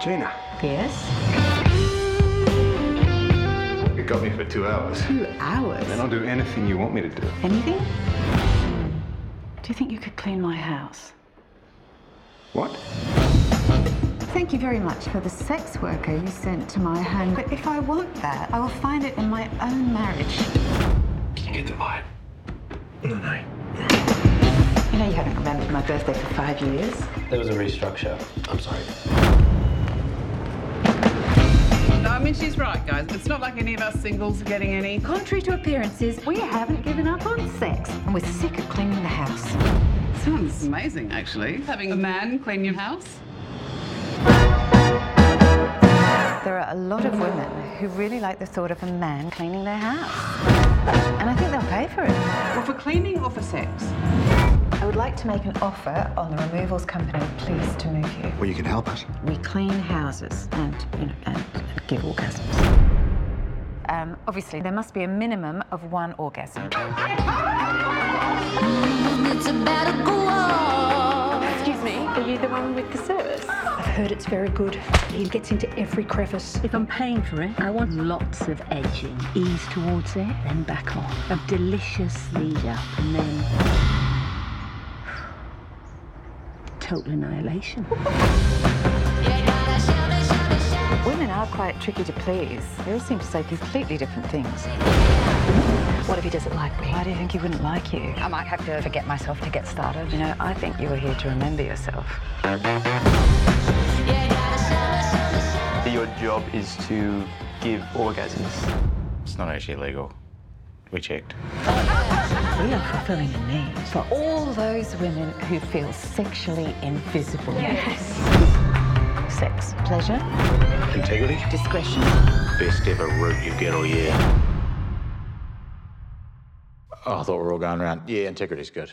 Gina, Yes? you got me for two hours. Two hours? Then I'll do anything you want me to do. Anything? Do you think you could clean my house? What? Thank you very much for the sex worker you sent to my home. But if I want that, I will find it in my own marriage. Can you get the vibe? No, no. You know you haven't remembered my birthday for five years. There was a restructure. I'm sorry. Mean, she's right, guys. It's not like any of us singles are getting any. Contrary to appearances, we haven't given up on sex. And we're sick of cleaning the house. Sounds amazing, actually. Having a man clean your house. There are a lot of women who really like the thought of a man cleaning their house. And I think they'll pay for it. Well, for cleaning or for sex? I would like to make an offer on the removals company pleased to move you. Well, you can help us. We clean houses and, you know, and, and give orgasms. Um, obviously, there must be a minimum of one orgasm. Excuse me, are you the one with the service? I've heard it's very good. He gets into every crevice. If I'm paying for it, I want lots of edging. Ease towards it, then back off. A delicious lead up, and then. Total annihilation. Women are quite tricky to please. They all seem to say completely different things. What if he doesn't like me? Why do you think he wouldn't like you? I might have to forget myself to get started. You know, I think you were here to remember yourself. Your job is to give orgasms. It's not actually illegal. We checked. We are fulfilling a need for all those women who feel sexually invisible. Yes. Sex, pleasure, Integrity? discretion. Best ever root you get all year. Oh, I thought we were all going around. Yeah, integrity's good.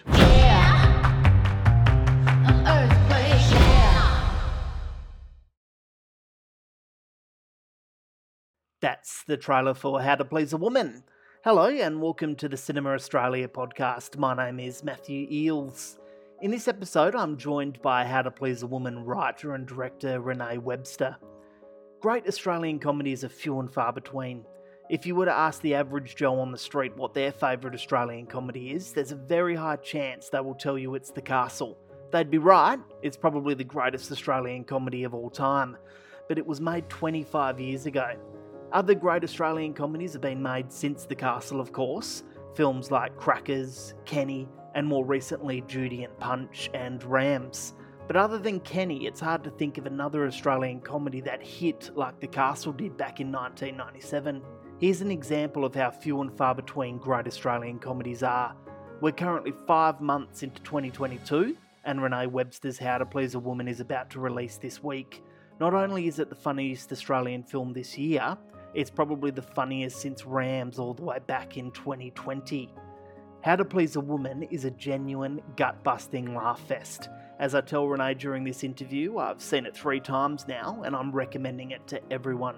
That's the trailer for How to Please a Woman. Hello, and welcome to the Cinema Australia podcast. My name is Matthew Eeles. In this episode, I'm joined by How to Please a Woman writer and director Renee Webster. Great Australian comedies are few and far between. If you were to ask the average Joe on the street what their favourite Australian comedy is, there's a very high chance they will tell you it's The Castle. They'd be right, it's probably the greatest Australian comedy of all time, but it was made 25 years ago. Other great Australian comedies have been made since The Castle, of course. Films like Crackers, Kenny, and more recently Judy and Punch and Rams. But other than Kenny, it's hard to think of another Australian comedy that hit like The Castle did back in 1997. Here's an example of how few and far between great Australian comedies are. We're currently five months into 2022, and Renee Webster's How to Please a Woman is about to release this week. Not only is it the funniest Australian film this year, it's probably the funniest since Rams all the way back in 2020. How to Please a Woman is a genuine, gut busting laugh fest. As I tell Renee during this interview, I've seen it three times now and I'm recommending it to everyone.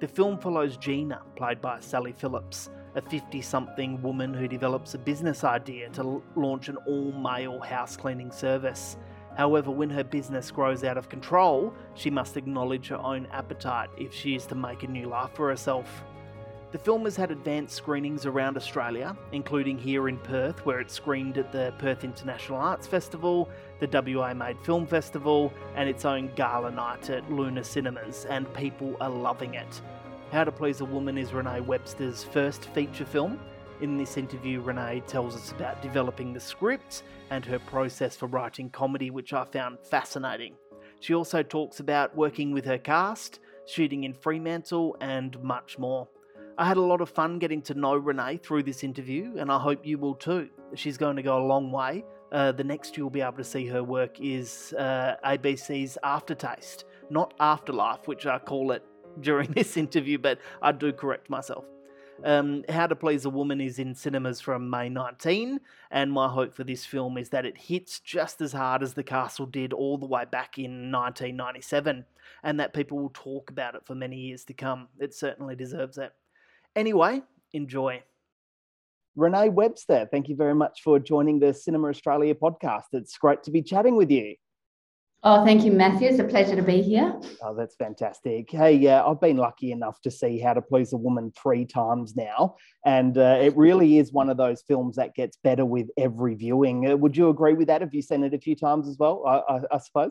The film follows Gina, played by Sally Phillips, a 50 something woman who develops a business idea to launch an all male house cleaning service. However, when her business grows out of control, she must acknowledge her own appetite if she is to make a new life for herself. The film has had advanced screenings around Australia, including here in Perth, where it screened at the Perth International Arts Festival, the WA Made Film Festival, and its own gala night at Luna Cinemas, and people are loving it. How to Please a Woman is Renee Webster's first feature film. In this interview, Renee tells us about developing the script and her process for writing comedy, which I found fascinating. She also talks about working with her cast, shooting in Fremantle, and much more. I had a lot of fun getting to know Renee through this interview, and I hope you will too. She's going to go a long way. Uh, the next you'll be able to see her work is uh, ABC's Aftertaste, not Afterlife, which I call it during this interview, but I do correct myself. Um, How to Please a Woman is in cinemas from May 19, and my hope for this film is that it hits just as hard as The Castle did all the way back in 1997, and that people will talk about it for many years to come. It certainly deserves it. Anyway, enjoy. Renee Webster, thank you very much for joining the Cinema Australia podcast. It's great to be chatting with you. Oh, thank you, Matthew. It's a pleasure to be here. Oh, that's fantastic. Hey, yeah, I've been lucky enough to see How to Please a Woman three times now, and uh, it really is one of those films that gets better with every viewing. Uh, would you agree with that? Have you seen it a few times as well? I, I, I suppose.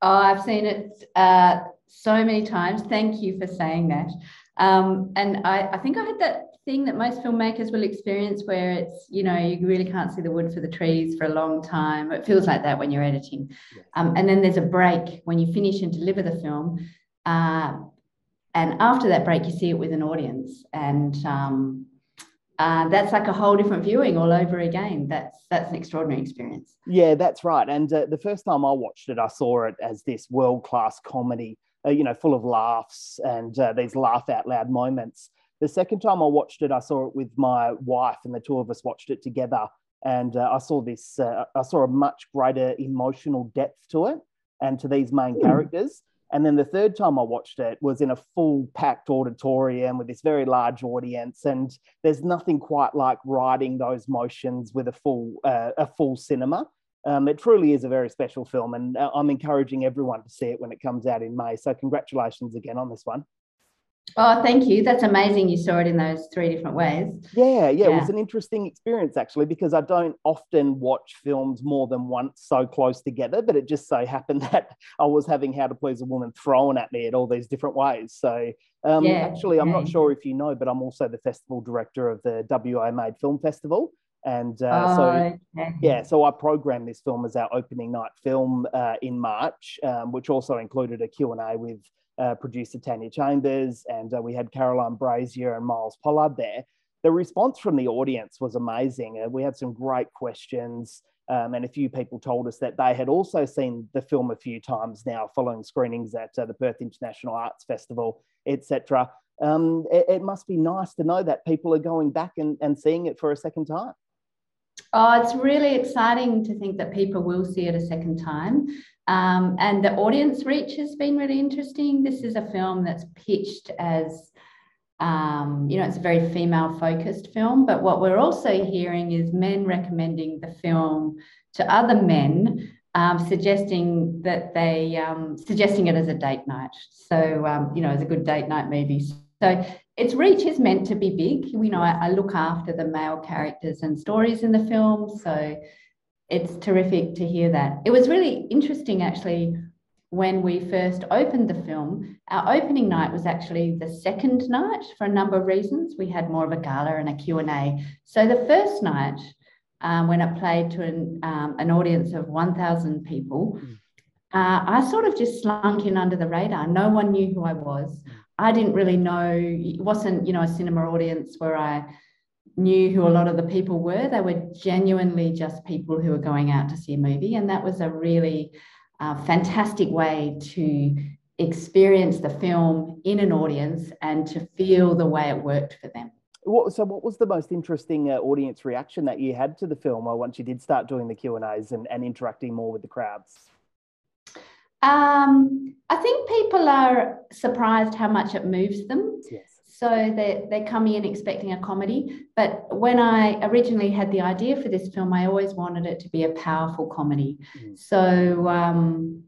Oh, I've seen it uh, so many times. Thank you for saying that. Um, and I, I think I had that thing that most filmmakers will experience where it's, you know, you really can't see the wood for the trees for a long time. It feels like that when you're editing. Um, and then there's a break when you finish and deliver the film. Uh, and after that break, you see it with an audience. And um, uh, that's like a whole different viewing all over again. That's that's an extraordinary experience. Yeah, that's right. And uh, the first time I watched it, I saw it as this world class comedy, uh, you know, full of laughs and uh, these laugh out loud moments. The second time I watched it, I saw it with my wife, and the two of us watched it together. And uh, I saw this, uh, I saw a much greater emotional depth to it and to these main mm. characters. And then the third time I watched it was in a full packed auditorium with this very large audience. And there's nothing quite like riding those motions with a full, uh, a full cinema. Um, it truly is a very special film, and uh, I'm encouraging everyone to see it when it comes out in May. So, congratulations again on this one. Oh, thank you. That's amazing. You saw it in those three different ways. Yeah, yeah, yeah, It was an interesting experience actually because I don't often watch films more than once so close together, but it just so happened that I was having How to Please a Woman thrown at me in all these different ways. So, um, yeah, actually, I'm yeah. not sure if you know, but I'm also the festival director of the WA Made Film Festival. And uh, oh, so, okay. yeah, so I programmed this film as our opening night film uh, in March, um, which also included a Q&A with uh, producer Tanya Chambers, and uh, we had Caroline Brazier and Miles Pollard there. The response from the audience was amazing. Uh, we had some great questions, um, and a few people told us that they had also seen the film a few times now, following screenings at uh, the Perth International Arts Festival, etc. Um, it, it, must be nice to know that people are going back and, and seeing it for a second time. Oh, it's really exciting to think that people will see it a second time. Um, and the audience reach has been really interesting. This is a film that's pitched as, um, you know, it's a very female focused film, but what we're also hearing is men recommending the film to other men, um, suggesting that they, um, suggesting it as a date night. So, um, you know, as a good date night movie. So its reach is meant to be big. You know, I, I look after the male characters and stories in the film. So, it's terrific to hear that. It was really interesting actually when we first opened the film. Our opening night was actually the second night for a number of reasons. We had more of a gala and a Q&A. So the first night, um, when it played to an, um, an audience of 1,000 people, hmm. uh, I sort of just slunk in under the radar. No one knew who I was. I didn't really know, it wasn't, you know, a cinema audience where I knew who a lot of the people were. They were genuinely just people who were going out to see a movie. And that was a really uh, fantastic way to experience the film in an audience and to feel the way it worked for them. What, so what was the most interesting uh, audience reaction that you had to the film or once you did start doing the q&a's and, and interacting more with the crowds um, i think people are surprised how much it moves them yes so they're, they're coming in expecting a comedy. But when I originally had the idea for this film, I always wanted it to be a powerful comedy. Mm. So, um,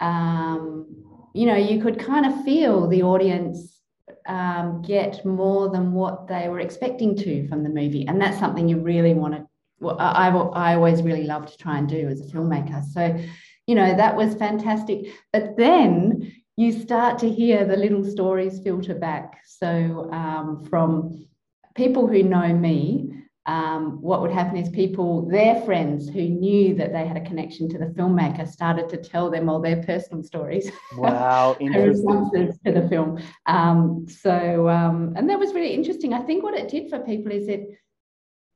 um, you know, you could kind of feel the audience um, get more than what they were expecting to from the movie. And that's something you really want to, well, I, I always really love to try and do as a filmmaker. So, you know, that was fantastic. But then you start to hear the little stories filter back. So, um, from people who know me, um, what would happen is people, their friends who knew that they had a connection to the filmmaker, started to tell them all their personal stories. Wow, interesting responses to the film. Um, so, um, and that was really interesting. I think what it did for people is it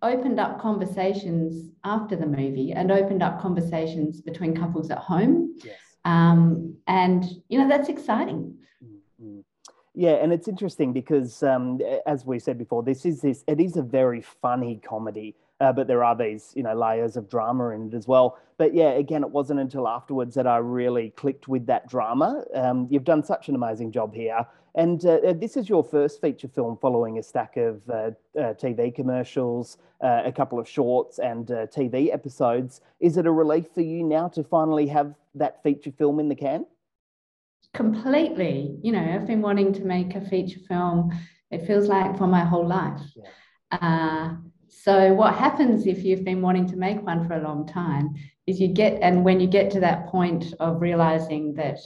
opened up conversations after the movie and opened up conversations between couples at home. Yes um, and, you know, that's exciting. Mm-hmm. Yeah, and it's interesting because, um, as we said before, this is this. It is a very funny comedy. Uh, but there are these you know layers of drama in it as well. But yeah, again, it wasn't until afterwards that I really clicked with that drama. Um, you've done such an amazing job here. And uh, uh this is your first feature film following a stack of uh, uh, TV commercials, uh, a couple of shorts, and uh, TV episodes. Is it a relief for you now to finally have that feature film in the can? Completely. You know, I've been wanting to make a feature film, it feels like for my whole life. Yeah. So, what happens if you've been wanting to make one for a long time is you get, and when you get to that point of realizing that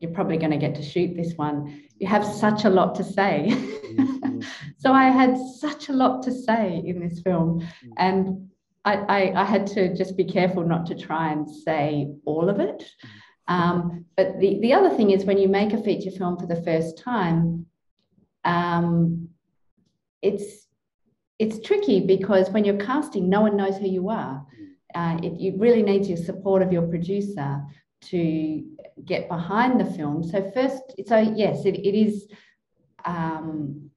you're probably going to get to shoot this one, you have such a lot to say. Mm-hmm. so I had such a lot to say in this film. Mm-hmm. And I, I, I, had to just be careful not to try and say all of it. Mm-hmm. Um, but the, the other thing is when you make a feature film for the first time, um, it's it's tricky because when you're casting, no one knows who you are. Uh, it, it really need your support of your producer to get behind the film. So first, so yes, it, it is. Um,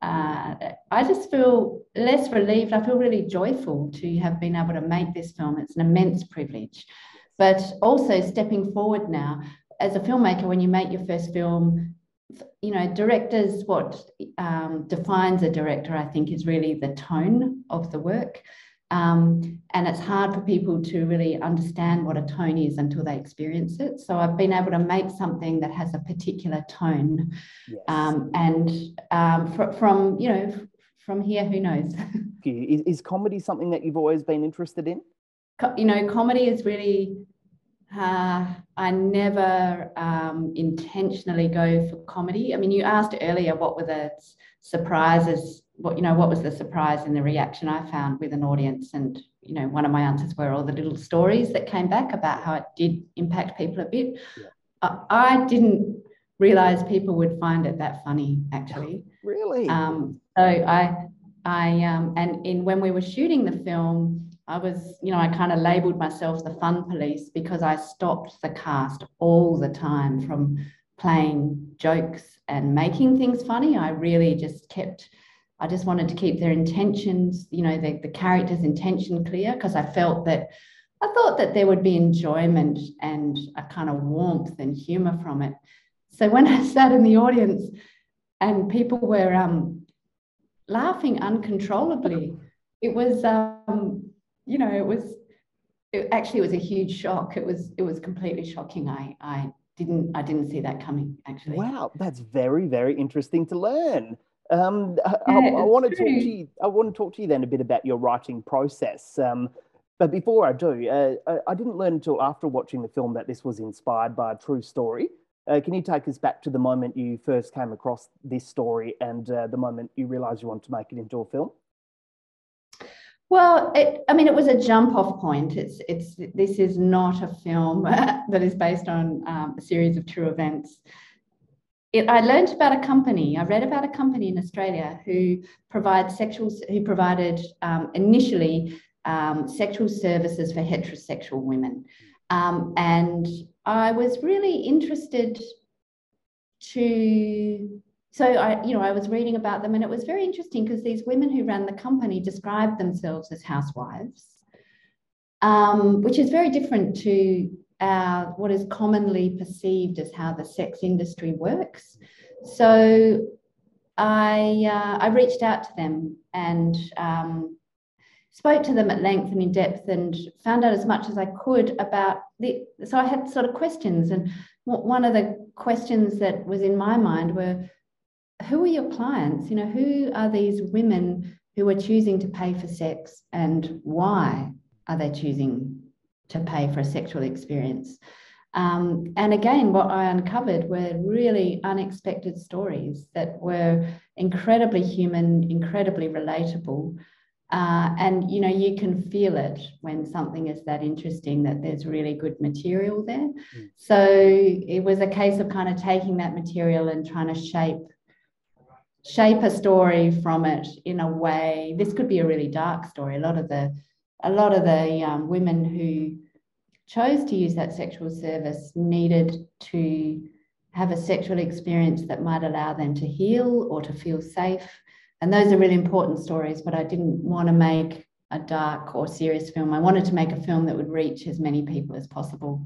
uh, I just feel less relieved. I feel really joyful to have been able to make this film. It's an immense privilege, but also stepping forward now as a filmmaker. When you make your first film, you know, directors. What um, defines a director, I think, is really the tone of the work. Um, and it's hard for people to really understand what a tone is until they experience it. So I've been able to make something that has a particular tone. Yes. Um, and um, fr- from, you know, from here, who knows? is, is comedy something that you've always been interested in? You know, comedy is really, uh, I never um, intentionally go for comedy. I mean, you asked earlier what were the surprises what you know what was the surprise in the reaction i found with an audience and you know one of my answers were all the little stories that came back about how it did impact people a bit yeah. I, I, didn't realize people would find it that funny actually really um, so i i um, and in when we were shooting the film i was you know i kind of labeled myself the fun police because i stopped the cast all the time from playing jokes and making things funny i really just kept I just wanted to keep their intentions, you know, the, the character's intention clear because I felt that I thought that there would be enjoyment and a kind of warmth and humor from it. So when I sat in the audience and people were um, laughing uncontrollably, it was, um, you know, it was it actually it was a huge shock. It was it was completely shocking. I I didn't I didn't see that coming actually. Wow, that's very very interesting to learn. Um, yeah, I, I, want to talk to you. I want to talk to you then a bit about your writing process. Um, but before I do, uh, I, I, didn't learn until after watching the film that this was inspired by a true story. Uh, can you take us back to the moment you first came across this story and uh, the moment you realised you wanted to make it into a film? Well, it, I mean, it was a jump-off point. It's, it's. This is not a film that is based on um, a series of true events it, I learned about a company. I read about a company in Australia who provides sexual, who provided um, initially um, sexual services for heterosexual women, um, and I was really interested to. So I, you know, I was reading about them, and it was very interesting because these women who ran the company described themselves as housewives, um, which is very different to uh, what is commonly perceived as how the sex industry works. So I, uh, I reached out to them and um, spoke to them at length and in depth and found out as much as I could about the. So I had sort of questions, and one of the questions that was in my mind were, who are your clients? You know, who are these women who are choosing to pay for sex, and why are they choosing to pay for a sexual experience. Um, and again, what I uncovered were really unexpected stories that were incredibly human, incredibly relatable. Uh, and you know, you can feel it when something is that interesting that there's really good material there. Mm. So it was a case of kind of taking that material and trying to shape shape a story from it in a way. This could be a really dark story. A lot of the a lot of the um, women who chose to use that sexual service needed to have a sexual experience that might allow them to heal or to feel safe. And those are really important stories, but I didn't want to make a dark or serious film. I wanted to make a film that would reach as many people as possible.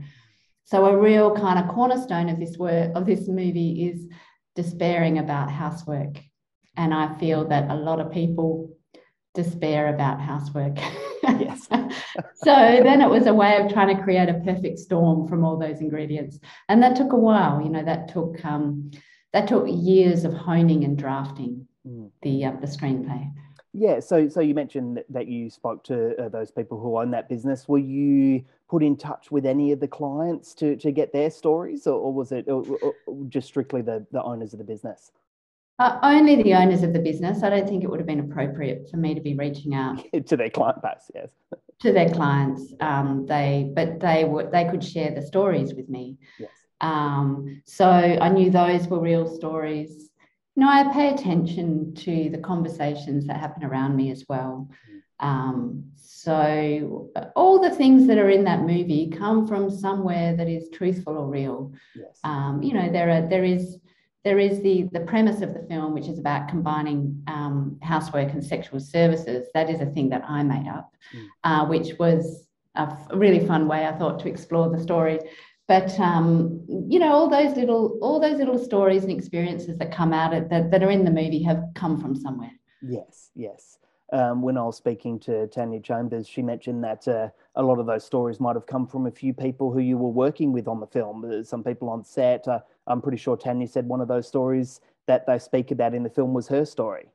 So a real kind of cornerstone of this work of this movie is despairing about housework. And I feel that a lot of people despair about housework. Yes. so then it was a way of trying to create a perfect storm from all those ingredients. And that took a while, you know, that took um, that took years of honing and drafting Mm. the uh, the screenplay. Yeah, so so you mentioned that- you spoke to uh, those people who own that business. Were you put in touch with any of the clients to, to get their stories, or, or was it or- or just strictly the, the owners of the business? Uh, only the owners of the business. I don't think it would have been appropriate for me to be reaching out to their client base, yes. to their clients. Um, they, but they were they could share the stories with me. Yes. Um, so I knew those were real stories. No, I pay attention to the conversations that happen around me as well. Um, so uh, all the things that are in that movie come from somewhere that is truthful or real. Yes. Um, you know, there are there is there is the the premise of the film, which is about combining um, housework and sexual services. That is a thing that I made up, Mm. uh, which was a, really fun way I thought to explore the story. But um, you know, all those little all those little stories and experiences that come out of, that that are in the movie have come from somewhere. Yes, yes. Um, when I was speaking to Tanya Chambers, she mentioned that uh, a lot of those stories might have come from a few people who you were working with on the film. Some people on set. Uh, I'm pretty sure Tanya said one of those stories that they speak about in the film was her story.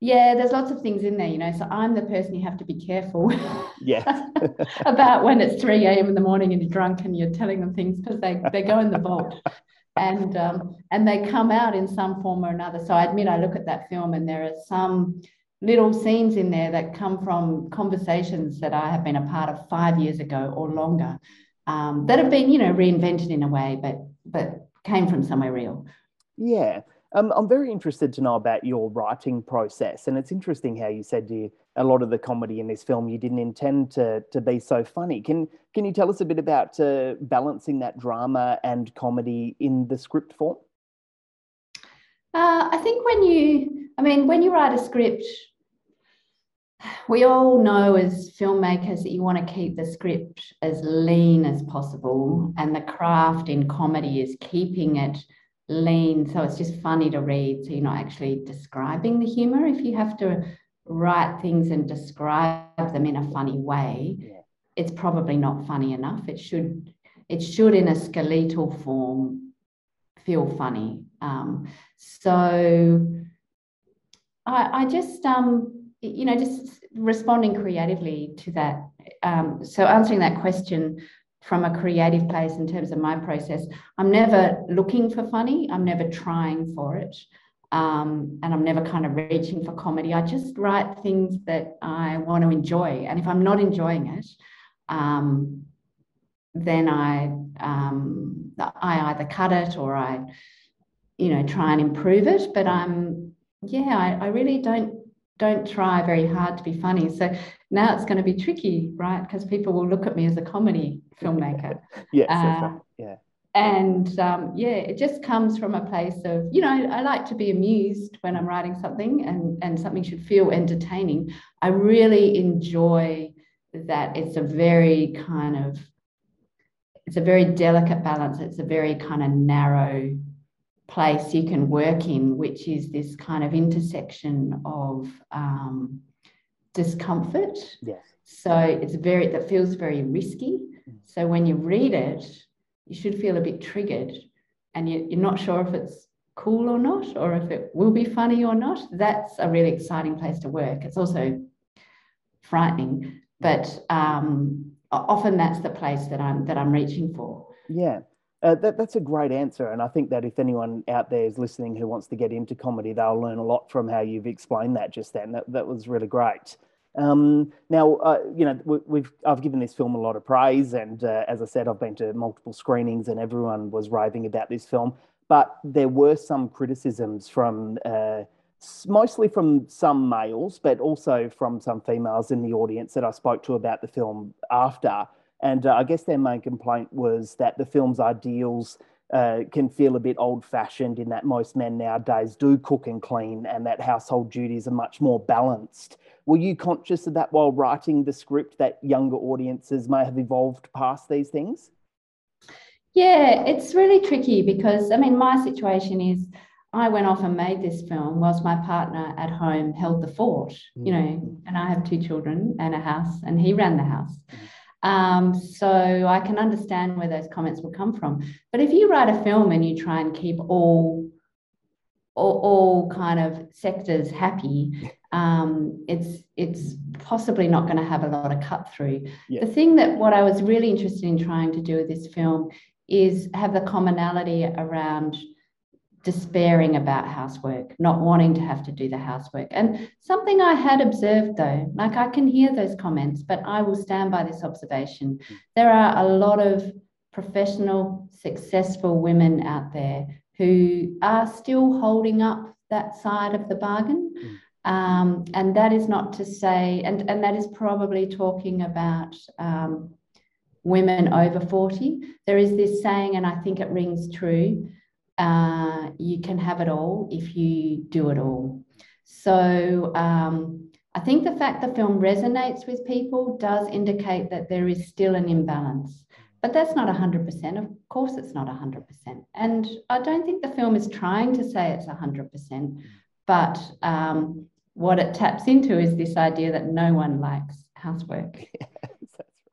Yeah, there's lots of things in there, you know. So I'm the person you have to be careful. Yeah. about when it's 3 a.m. in the morning and you're drunk and you're telling them things because they, they go in the vault and um, and they come out in some form or another. So I admit I look at that film and there are some little scenes in there that come from conversations that I have been a part of five years ago or longer um, that have been, you know, reinvented in a way, but but came from somewhere real. Yeah. Um, I'm very interested to know about your writing process. And it's interesting how you said you, a lot of the comedy in this film you didn't intend to, to be so funny. Can, can you tell us a bit about uh, balancing that drama and comedy in the script form? Uh, I think when you, I mean, when you write a script, we all know as filmmakers that you want to keep the script as lean as possible. And the craft in comedy is keeping it lean. So it's just funny to read. So you're not actually describing the humor. If you have to write things and describe them in a funny way, Yeah. it's probably not funny enough. It should, it should in a skeletal form feel funny. Um, so I, I just, um, you know, just responding creatively to that. Um, so answering that question from a creative place in terms of my process, I'm never looking for funny. I'm never trying for it. Um, and I'm never kind of reaching for comedy. I just write things that I want to enjoy. And if I'm not enjoying it, um, then I um, I either cut it or I, you know, try and improve it. But I'm yeah, I, I really don't don't try very hard to be funny. So now it's going to be tricky, right? Because people will look at me as a comedy filmmaker. Yes, Uh, right. Yeah. And um, yeah, it just comes from a place of, you know, I like to be amused when I'm writing something and, and something should feel entertaining. I really enjoy that it's a very kind of, it's a very delicate balance. It's a very kind of narrow place you can work in, which is this kind of intersection of um, discomfort. Yes. So it's very, that feels very risky. So when you read it, you should feel a bit triggered and you, you're not sure if it's cool or not, or if it will be funny or not. That's a really exciting place to work. It's also frightening, but um, often that's the place that I'm that I'm reaching for. Yeah. Uh, that, that's a great answer. And I think that if anyone out there is listening who wants to get into comedy, they'll learn a lot from how you've explained that just then. That, that was really great. Um, now, uh, you know, we, we've I've given this film a lot of praise, and uh, as I said, I've been to multiple screenings, and everyone was raving about this film. But there were some criticisms from uh, mostly from some males, but also from some females in the audience that I spoke to about the film after. And uh, I guess their main complaint was that the film's ideals uh, can feel a bit old fashioned in that most men nowadays do cook and clean and that household duties are much more balanced. Were you conscious of that while writing the script that younger audiences may have evolved past these things? Yeah, it's really tricky because I mean, my situation is I went off and made this film whilst my partner at home held the fort, you know, and I have two children and a house, and he ran the house. Um, so I can understand where those comments will come from. But if you write a film and you try and keep all all, all kind of sectors happy, um, it's it's possibly not going to have a lot of cut through. Yeah. The thing that what I was really interested in trying to do with this film is have the commonality around despairing about housework, not wanting to have to do the housework. And something I had observed though, like I can hear those comments, but I will stand by this observation. There are a lot of professional, successful women out there who are still holding up that side of the bargain. Um, and that is not to say, and, and that is probably talking about um, women over 40. There is this saying, and I think it rings true uh, you can have it all if you do it all. So um, I think the fact the film resonates with people does indicate that there is still an imbalance. But that's not 100%. Of course, it's not 100%. And I don't think the film is trying to say it's 100%. But um, what it taps into is this idea that no one likes housework.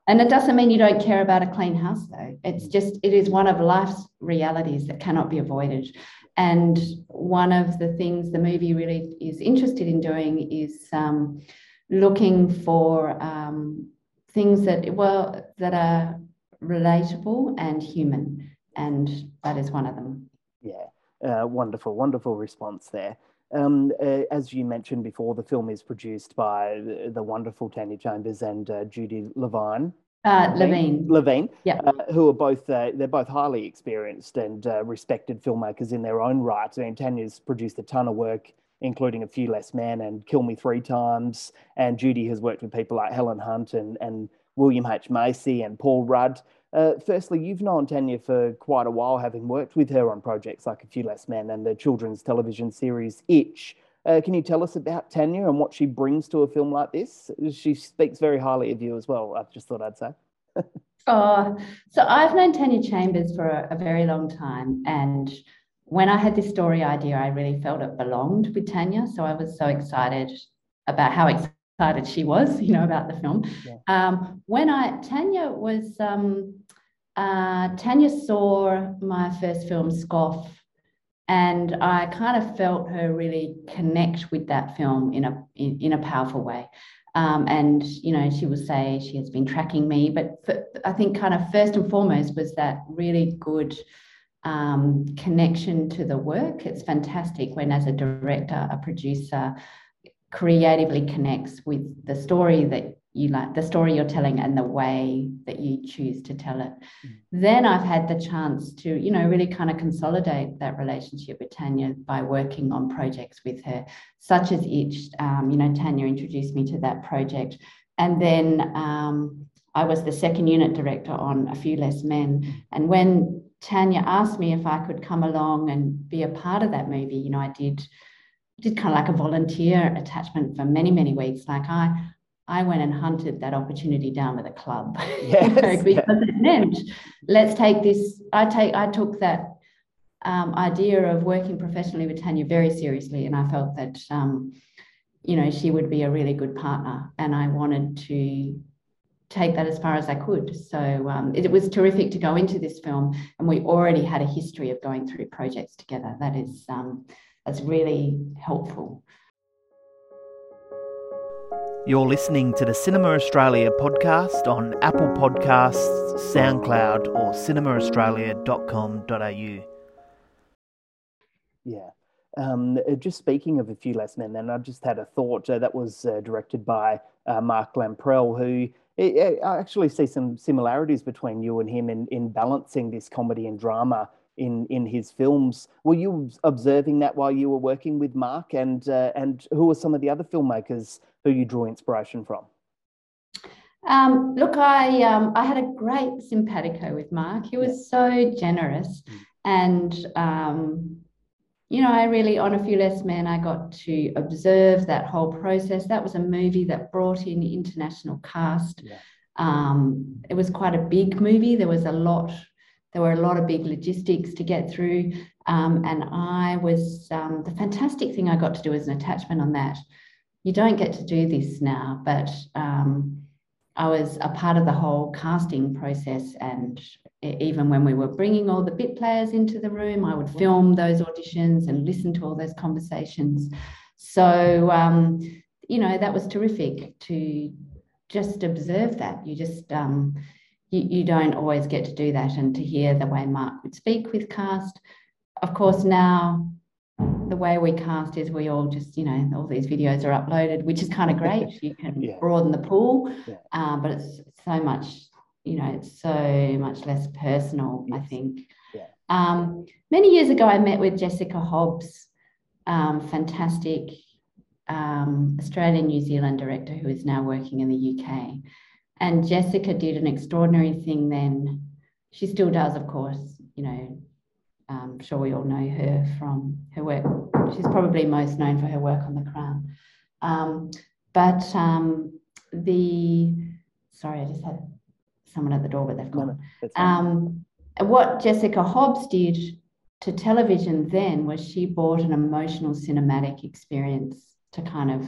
And it doesn't mean you don't care about a clean house, though. It's just, it is one of life's realities that cannot be avoided. And one of the things the movie really is interested in doing is um, looking for um, things that, well, that are relatable and human. And that is one of them. Yeah, uh, wonderful, wonderful response there. Um, uh, as you mentioned before, the film is produced by the, the wonderful Tanya Chambers and uh, Judi Levine. Uh, Levine. Levine, Yeah. uh, who are both uh, they're both highly experienced and uh, respected filmmakers in their own right. I mean, Tanya's produced a ton of work, including A Few Less Men and Kill Me Three Times, and Judy has worked with people like Helen Hunt and and William H Macy and Paul Rudd. Uh, firstly, you've known Tanya for quite a while, having worked with her on projects like A Few Less Men and the children's television series Itch. Uh, can you tell us about Tanya and what she brings to a film like this? She speaks very highly of you as well. I just thought I'd say. Oh, so I've known Tanya Chambers for a, a very long time. And when I had this story idea, I really felt it belonged with Tanya. So I was so excited about how excited she was, you know, about the film. Yeah. Um, when I, Tanya was, um, uh, Tanya saw my first film, Scoff, and I kind of felt her really connect with that film in a in, in a powerful way. Um, and you know, she will say she has been tracking me, but for, I think kind of first and foremost was that really good um, connection to the work. It's fantastic when, as a director, a producer creatively connects with the story that you like, the story you're telling, and the way that you choose to tell it. Then I've had the chance to, you know, really kind of consolidate that relationship with Tanya by working on projects with her, such as Itch. Um, you know, Tanya introduced me to that project, and then um, I was the second unit director on A Few Less Men. And when Tanya asked me if I could come along and be a part of that movie, you know, I did did kind of like a volunteer attachment for many many weeks. Like I I went and hunted that opportunity down with a club Yes, yeah. because it meant let's take this. I take I took that um, idea of working professionally with Tanya very seriously, and I felt that um, you know she would be a really good partner, and I wanted to take that as far as I could. So um, it, was terrific to go into this film, and we already had a history of going through projects together. That is that's really helpful. You're listening to the Cinema Australia podcast on Apple Podcasts, SoundCloud, or cinemaaustralia.com.au. Yeah. Um, uh, just speaking of A Few Less Men, then I just had a thought uh, that was uh, directed by uh, Mark Lamprell, who I I actually see some similarities between you and him in, in balancing this comedy and drama in, in his films. Were you observing that while you were working with Mark? And, uh, and who were some of the other filmmakers who you drew inspiration from? Um, look, I um, I had a great simpatico with Mark. He was so generous, and um, you know, I really, on A Few Less Men, I got to observe that whole process. That was a movie that brought in international cast. Yeah. Um, it was quite a big movie. There was a lot, there were a lot of big logistics to get through. Um, and I was, um, the fantastic thing I got to do as an attachment on that. You don't get to do this now, but um, I was a part of the whole casting process and even when we were bringing all the bit players into the room, I would film those auditions and listen to all those conversations. So, um, you know, that was terrific to just observe that. You just, um, you, you don't always get to do that and to hear the way Mark would speak with cast. Of course, now the way we cast is we all just, you know, all these videos are uploaded, which is kind of great. You can Yeah. broaden the pool, Yeah. um, but it's so much, you know, it's so much less personal, I think. Yeah. Um, many years ago, I met with Jessica Hobbs, um, fantastic um, Australian New Zealand director who is now working in the UK. And Jessica did an extraordinary thing then. She still does, of course, you know. I'm sure we all know her from her work. She's probably most known for her work on The Crown. Um, but um, the, sorry, I just had someone at the door, but they've gone. no. Um, what Jessica Hobbs did to television then was she brought an emotional cinematic experience to kind of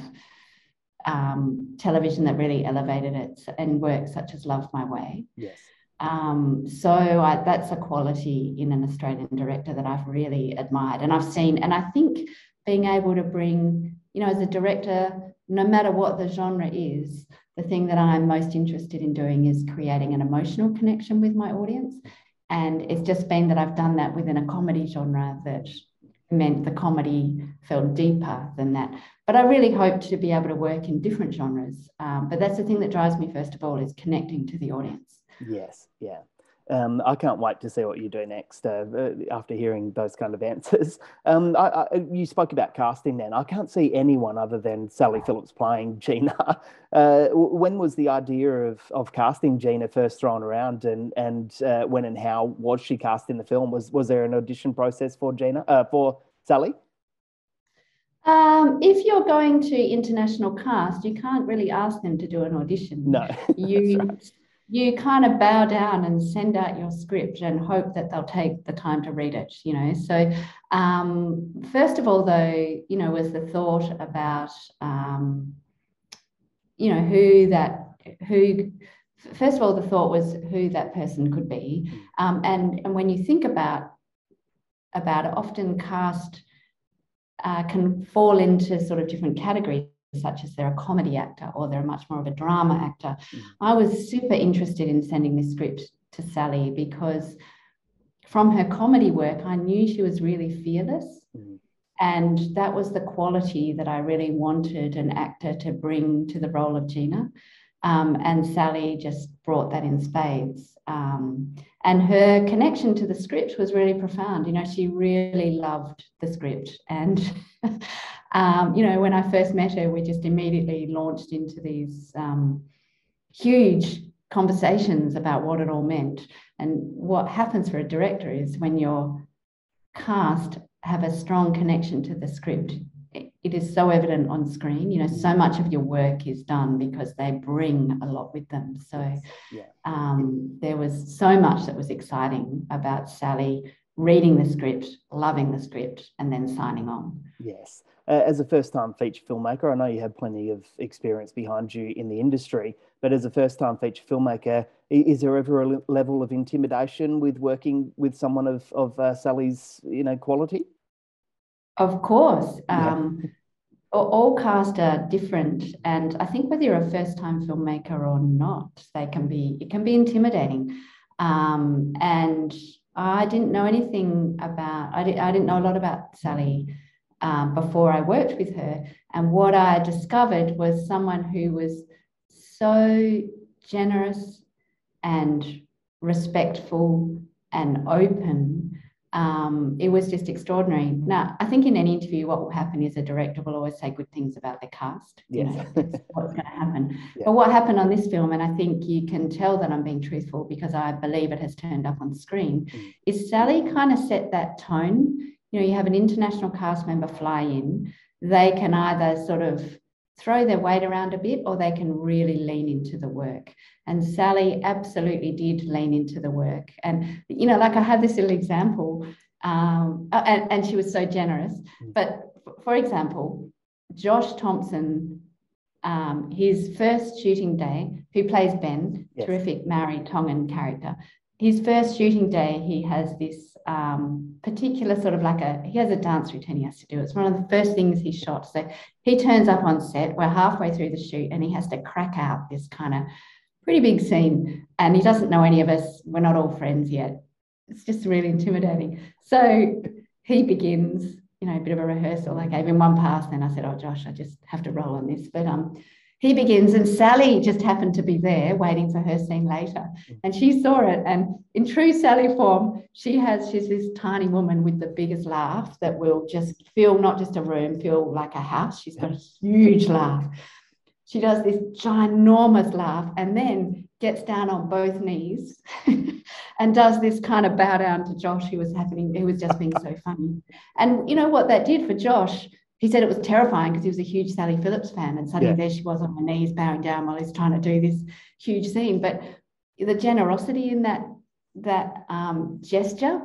um, television that really elevated it and works such as Love My Way. yes. Um, so I, that's a quality in an Australian director that I've really admired. And I've seen, and I think being able to bring, you know, as a director, no matter what the genre is, the thing that I'm most interested in doing is creating an emotional connection with my audience. And it's just been that I've done that within a comedy genre that meant the comedy felt deeper than that. But I really hope to be able to work in different genres. Um, but that's the thing that drives me, first of all, is connecting to the audience. Yes, yeah. Um, I can't wait to see what you do next uh, uh, after hearing those kind of answers. Um, I, I, you spoke about casting then. I can't see anyone other than Sally Phillips playing Gina. Uh, when was the idea of, of casting Gina first thrown around and, and uh, when and how was she cast in the film? Was, was there an audition process for Gina, uh, for Sally? Um, if you're going to international cast, you can't really ask them to do an audition. No. You right. You kind of bow down and send out your script and hope that they'll take the time to read it, you know. So um, first of all, though, you know, was the thought about um, you know who that who first of all the thought was who that person could be um, and and when you think about about it often cast uh, can fall into sort of different categories such as they're a comedy actor or they're much more of a drama actor i was super interested in sending this script to sally because from her comedy work i knew she was really fearless Mhm. and that was the quality that I really wanted an actor to bring to the role of Gina. Um, and Sally just brought that in spades. Um, and her connection to the script was really profound. You know, she really loved the script. And, um, you know, when I first met her, we just immediately launched into these um, huge conversations about what it all meant. And what happens for a director is when your cast have a strong connection to the script, it- is so evident on screen. You know, so much of your work is done because they bring a lot with them. So Yeah. um, there was so much that was exciting about Sally reading the script, loving the script, and then signing on. Yes. Uh, as a first time feature filmmaker, I know you have plenty of experience behind you in the industry, but as a first time feature filmmaker, is there ever a level of intimidation with working with someone of, of uh, Sally's you know, quality? Of course. Um, a- all cast are different, and I think whether you're a first-time filmmaker or not, they can be it can be intimidating. Um, and I didn't know anything about I, di- I didn't know a lot about Sally um, before I worked with her, and what I discovered was someone who was so generous and respectful and open um, it was just extraordinary. Now, I think in any interview, what will happen is a director will always say good things about the cast. You know, what's going to happen. Yeah. But what happened on this film, and I think you can tell that I'm being truthful because I believe it has turned up on screen, Mm. is Sally kind of set that tone you know, you have an international cast member fly in, they can either sort of throw their weight around a bit or they can really lean into the work. And Sally absolutely did lean into the work. And, you know, like I have this little example, um, and, and she was so generous. But for example, Josh Thomson, um, his first shooting day, who plays Ben, Yes. terrific Maori Tongan character, his first shooting day, he has this um, particular sort of like a, he has a dance routine he has to do. It's one of the first things he shot. So he turns up on set, we're halfway through the shoot, and he has to crack out this kind of pretty big scene. And he doesn't know any of us, we're not all friends yet. It's just really intimidating. So he begins, you know, a bit of a rehearsal. I gave him one pass, then I said, Oh, Josh, I just have to roll on this. But um, he begins, and Sally just happened to be there waiting for her scene later. Mm-hmm. And she saw it. And in true Sally form, she has, she's this tiny woman with the biggest laugh that will just fill not just a room, feel like a house. She's got a huge laugh. She does this ginormous laugh and then gets down on both knees and does this kind of bow down to Josh, who was happening, who was just being so funny. And you know what that did for Josh? He said it was terrifying because he was a huge Sally Phillips fan, and suddenly Yeah. there she was on her knees, bowing down while he's trying to do this huge scene. But the generosity in that that um, gesture.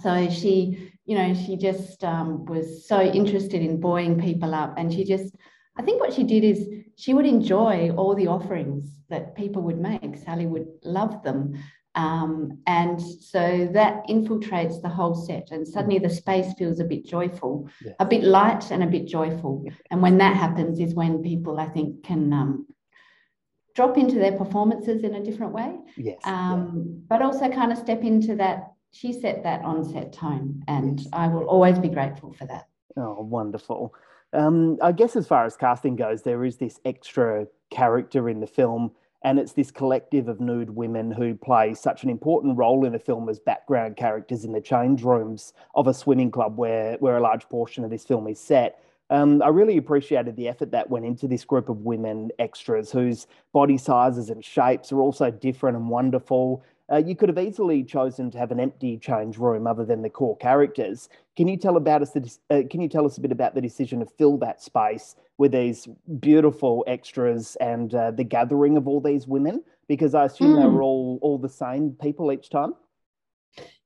So she, you know, she just um, was so interested in buoying people up, and she just, I think what she did is she would enjoy all the offerings that people would make. Sally would love them. Um, and so that infiltrates the whole set, and suddenly the space feels a bit joyful, Yes. a bit light, and a bit joyful. And when that happens, is when people, I think, can um, drop into their performances in a different way, Yes. yeah. um, but also kind of step into that. She set that on-set tone, and I will always be grateful for that. Oh, wonderful. Um, I guess as far as casting goes, there is this extra character in the film, and it's this collective of nude women who play such an important role in the film as background characters in the change rooms of a swimming club where, where a large portion of this film is set. Um, I really appreciated the effort that went into this group of women extras whose body sizes and shapes are also different and wonderful. Uh, you could have easily chosen to have an empty change room other than the core characters. Can you tell about us? The, uh, can you tell us a bit about the decision to fill that space with these beautiful extras and uh, the gathering of all these women? Because I assume they Mm. were all all the same people each time.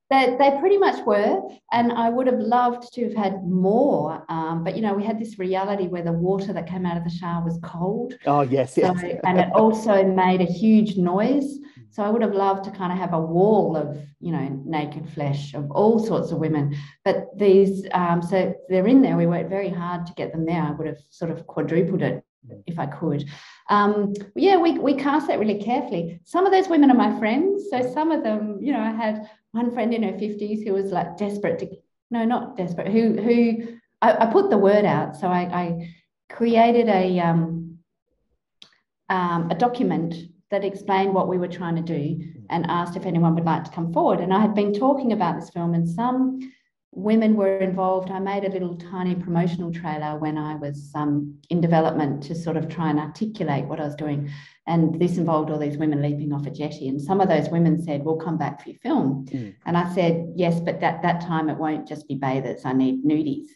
They, they pretty much were, and I would have loved to have had more. Um, but you know, we had this reality where the water that came out of the shower was cold, Oh yes, so, yes. and it also made a huge noise. So I would have loved to kind of have a wall of you know naked flesh of all sorts of women. But these, um, so they're in there. We worked very hard to get them there. I would have sort of quadrupled it if I could. Um, yeah, we, we cast that really carefully. Some of those women are my friends. So some of them, you know, I had one friend in her 50s who was like desperate to, no, not desperate, who, who I, I put the word out. So I, I created a, um, um, a document that explained what we were trying to do and asked if anyone would like to come forward. And I had been talking about this film, and some women were involved. I made a little tiny promotional trailer when I was um, in development to sort of try and articulate what I was doing. And this involved all these women leaping off a jetty. And some of those women said, We'll come back for your film. Mm. And I said, Yes, but that, that time it won't just be bathers. I need nudies.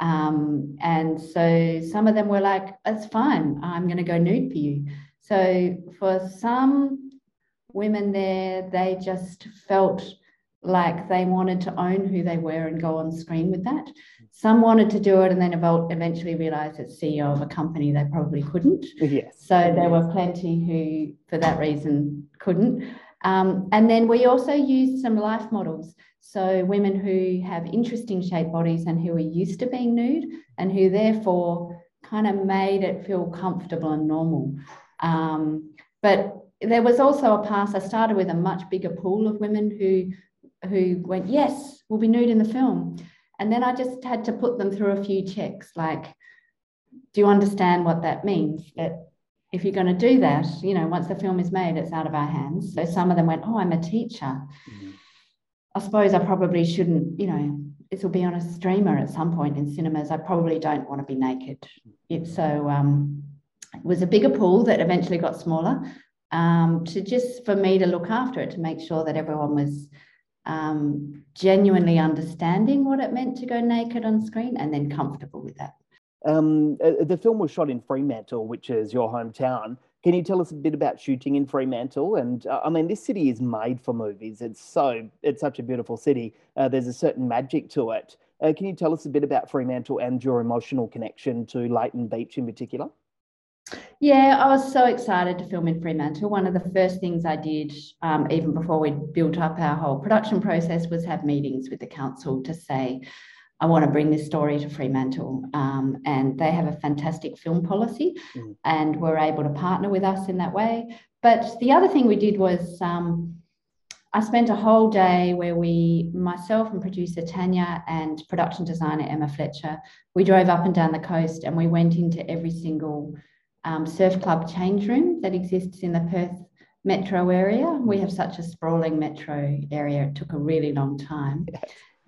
Um, and so some of them were like, That's fine. I'm going to go nude for you. So for some women there, they just felt like they wanted to own who they were and go on screen with that. Some wanted to do it and then eventually realized as CEO of a company they probably couldn't. yes. So there were plenty who, for that reason, couldn't. Um, and then we also used some life models. So women who have interesting shaped bodies and who are used to being nude and who therefore kind of made it feel comfortable and normal. Um, but there was also a pass. I started with a much bigger pool of women who who went, yes, we'll be nude in the film. And then I just had to put them through a few checks, like, do you understand what that means? That if you're going to do that, you know, once the film is made, it's out of our hands. So some of them went, oh, I'm a teacher. I suppose I probably shouldn't, you know, this will be on a streamer at some point in cinemas. I probably don't want to be naked. It, so um, was a bigger pool that eventually got smaller um, to just for me to look after it, to make sure that everyone was um, genuinely understanding what it meant to go naked on screen and then comfortable with that. Um, uh, the film was shot in Fremantle, which is your hometown. Can you tell us a bit about shooting in Fremantle? And uh, I mean, this city is made for movies. It's so it's such a beautiful city. Uh, there's a certain magic to it. Uh, can you tell us a bit about Fremantle and your emotional connection to Leighton Beach in particular? Yeah, I was so excited to film in Fremantle. One of the first things I did, um, even before we built up our whole production process, was have meetings with the council to say, I want to bring this story to Fremantle. Um, and they have a fantastic film policy mm. and were able to partner with us in that way. But the other thing we did was um, I spent a whole day where we, myself and producer Tania and production designer Emma Fletcher, we drove up and down the coast and we went into every single um, surf club change room that exists in the Perth metro area. We have such a sprawling metro area, it took a really long time.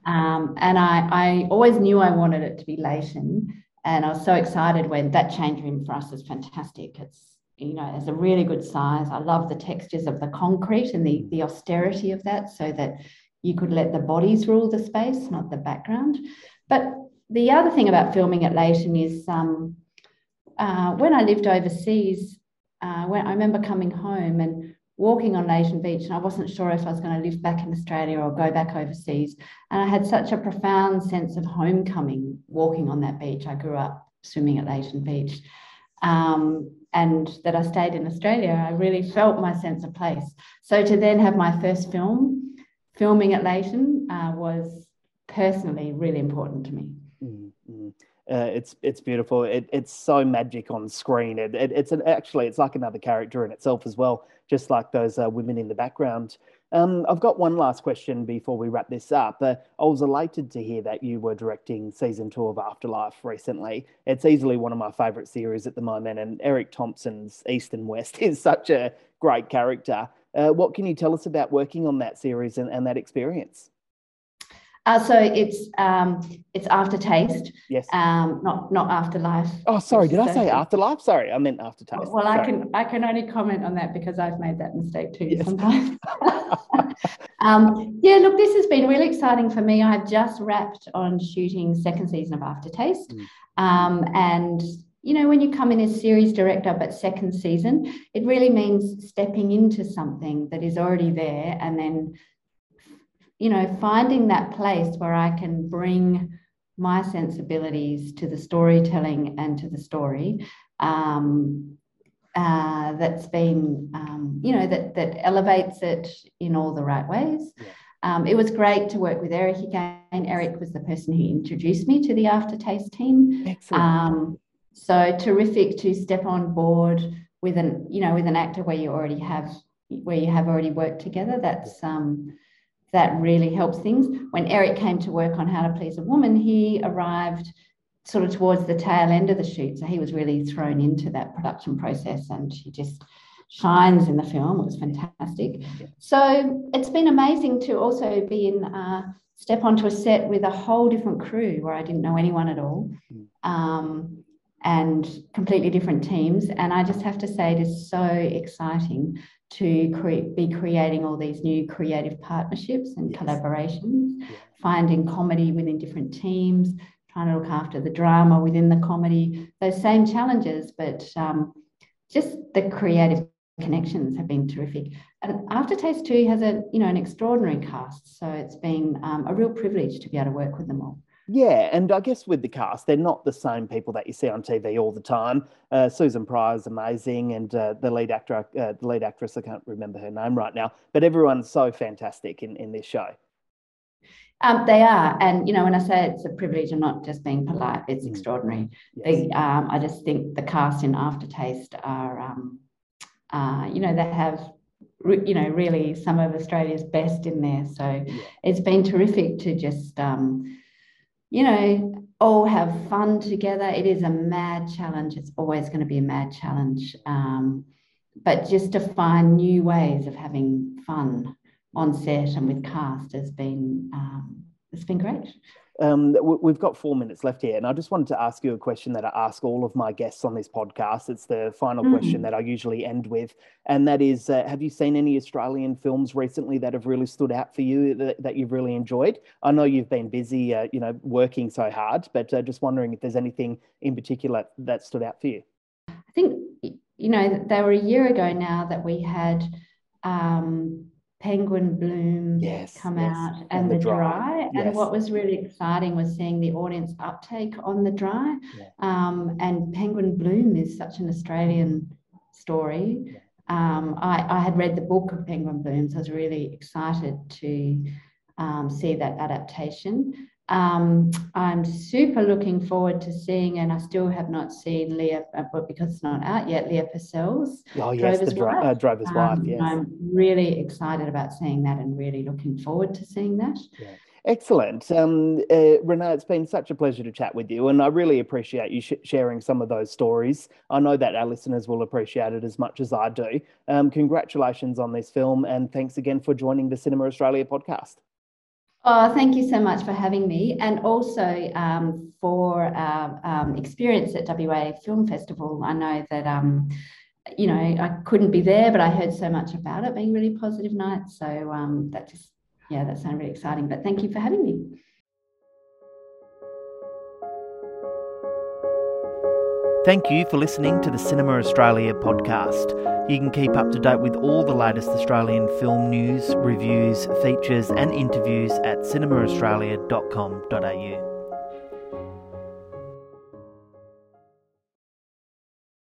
Um, and I, I always knew I wanted it to be Leighton. And I was so excited when that change room for us is fantastic. It's, you know, it's a really good size. I love the textures of the concrete and the, the austerity of that so that you could let the bodies rule the space, not the background. But the other thing about filming at Leighton is um, uh, when I lived overseas, uh, when I remember coming home and walking on Leighton Beach, and I wasn't sure if I was going to live back in Australia or go back overseas. And I had such a profound sense of homecoming walking on that beach. I grew up swimming at Leighton Beach. Um, and that I stayed in Australia, I really felt my sense of place. So to then have my first film, filming at Leighton, uh, was personally really important to me. Uh, it's it's beautiful. It, it's so magic on screen. It, it, it's an, actually it's like another character in itself as well, just like those uh, women in the background. Um, I've got one last question before we wrap this up. Uh, I was elated to hear that you were directing season two of Afterlife recently. It's easily one of my favourite series at the moment, and Erik Thomson's East and West is such a great character. Uh, what can you tell us about working on that series and, and that experience? Uh, so it's um, it's aftertaste. Yes. Um, not not afterlife. Oh, sorry. Did I say afterlife? Sorry, I meant aftertaste. Well, sorry. I can I can only comment on that because I've made that mistake too yes. sometimes. um, yeah. Look, this has been really exciting for me. I've just wrapped on shooting second season of Aftertaste, mm. um, and you know when you come in as series director but second season, it really means stepping into something that is already there and then you know, finding that place where I can bring my sensibilities to the storytelling and to the story um, uh, that's been, um, you know, that that elevates it in all the right ways. Yeah. Um, it was great to work with Erik again. Erik was the person who introduced me to the Aftertaste team. Excellent. Um, so terrific to step on board with an, you know, with an actor where you already have where you have already worked together. That's um, that really helps things. When Erik came to work on How to Please a Woman, he arrived sort of towards the tail end of the shoot. So he was really thrown into that production process and he just shines in the film. It was fantastic. So it's been amazing to also be in, uh, step onto a set with a whole different crew where I didn't know anyone at all. Um, and completely different teams. And I just have to say, it is so exciting to cre- be creating all these new creative partnerships and yes. collaborations, yeah. finding comedy within different teams, trying to look after the drama within the comedy, those same challenges, but um, just the creative connections have been terrific. And Aftertaste too has a you know an extraordinary cast, so it's been um, a real privilege to be able to work with them all. Yeah, and I guess with the cast, they're not the same people that you see on TV all the time. Uh, Susan Prior is amazing, and uh, the lead actor, uh, the lead actress, I can't remember her name right now, but everyone's so fantastic in, in this show. Um, they are, and you know, when I say it's a privilege, I'm not just being polite. It's mm. extraordinary. Yes. They, um, I just think the cast in Aftertaste are, um, uh, you know, they have you know really some of australia's best in there so yeah. it's been terrific to just um, you know, all have fun together. It is a mad challenge. It's always going to be a mad challenge. Um, but just to find new ways of having fun on set and with cast has been um, it's been great. Um, we've got four minutes left here, and I just wanted to ask you a question that I ask all of my guests on this podcast. It's the final Mm. question that I usually end with, and that is: uh, Have you seen any Australian films recently that have really stood out for you that, that you've really enjoyed? I know you've been busy, uh, you know, working so hard, but uh, just wondering if there's anything in particular that stood out for you. I think, you know, they were a year ago now that we had um, Penguin Bloom Yes, come yes, out and and, The The Dry, Dry. yes. And what was really exciting was seeing the audience uptake on The Dry. Yeah. Um, and Penguin Bloom is such an Australian story. Um, I, I had read the book of Penguin Bloom, so I was really excited to um, see that adaptation. Um, I'm super looking forward to seeing, and I still have not seen Leah, uh, but because it's not out yet, Leah Purcell's Oh yes, Drover's the dri- Wife. uh, driver's wife. um, Yes. I'm really excited about seeing that and really looking forward to seeing that. Excellent. Um, uh, Renee, it's been such a pleasure to chat with you, and I really appreciate you sh- sharing some of those stories. I know that our listeners will appreciate it as much as I do. Um, congratulations on this film, and thanks again for joining the Cinema Australia podcast. Oh, thank you so much for having me, and also um, for our um, experience at WA Film Festival. I know that um, you know I couldn't be there, but I heard so much about it being really positive night. So um, that just yeah, that sounded really exciting. But thank you for having me. Thank you for listening to the Cinema Australia podcast. You can keep up to date with all the latest Australian film news, reviews, features, and interviews at cinemaaustralia.com.au.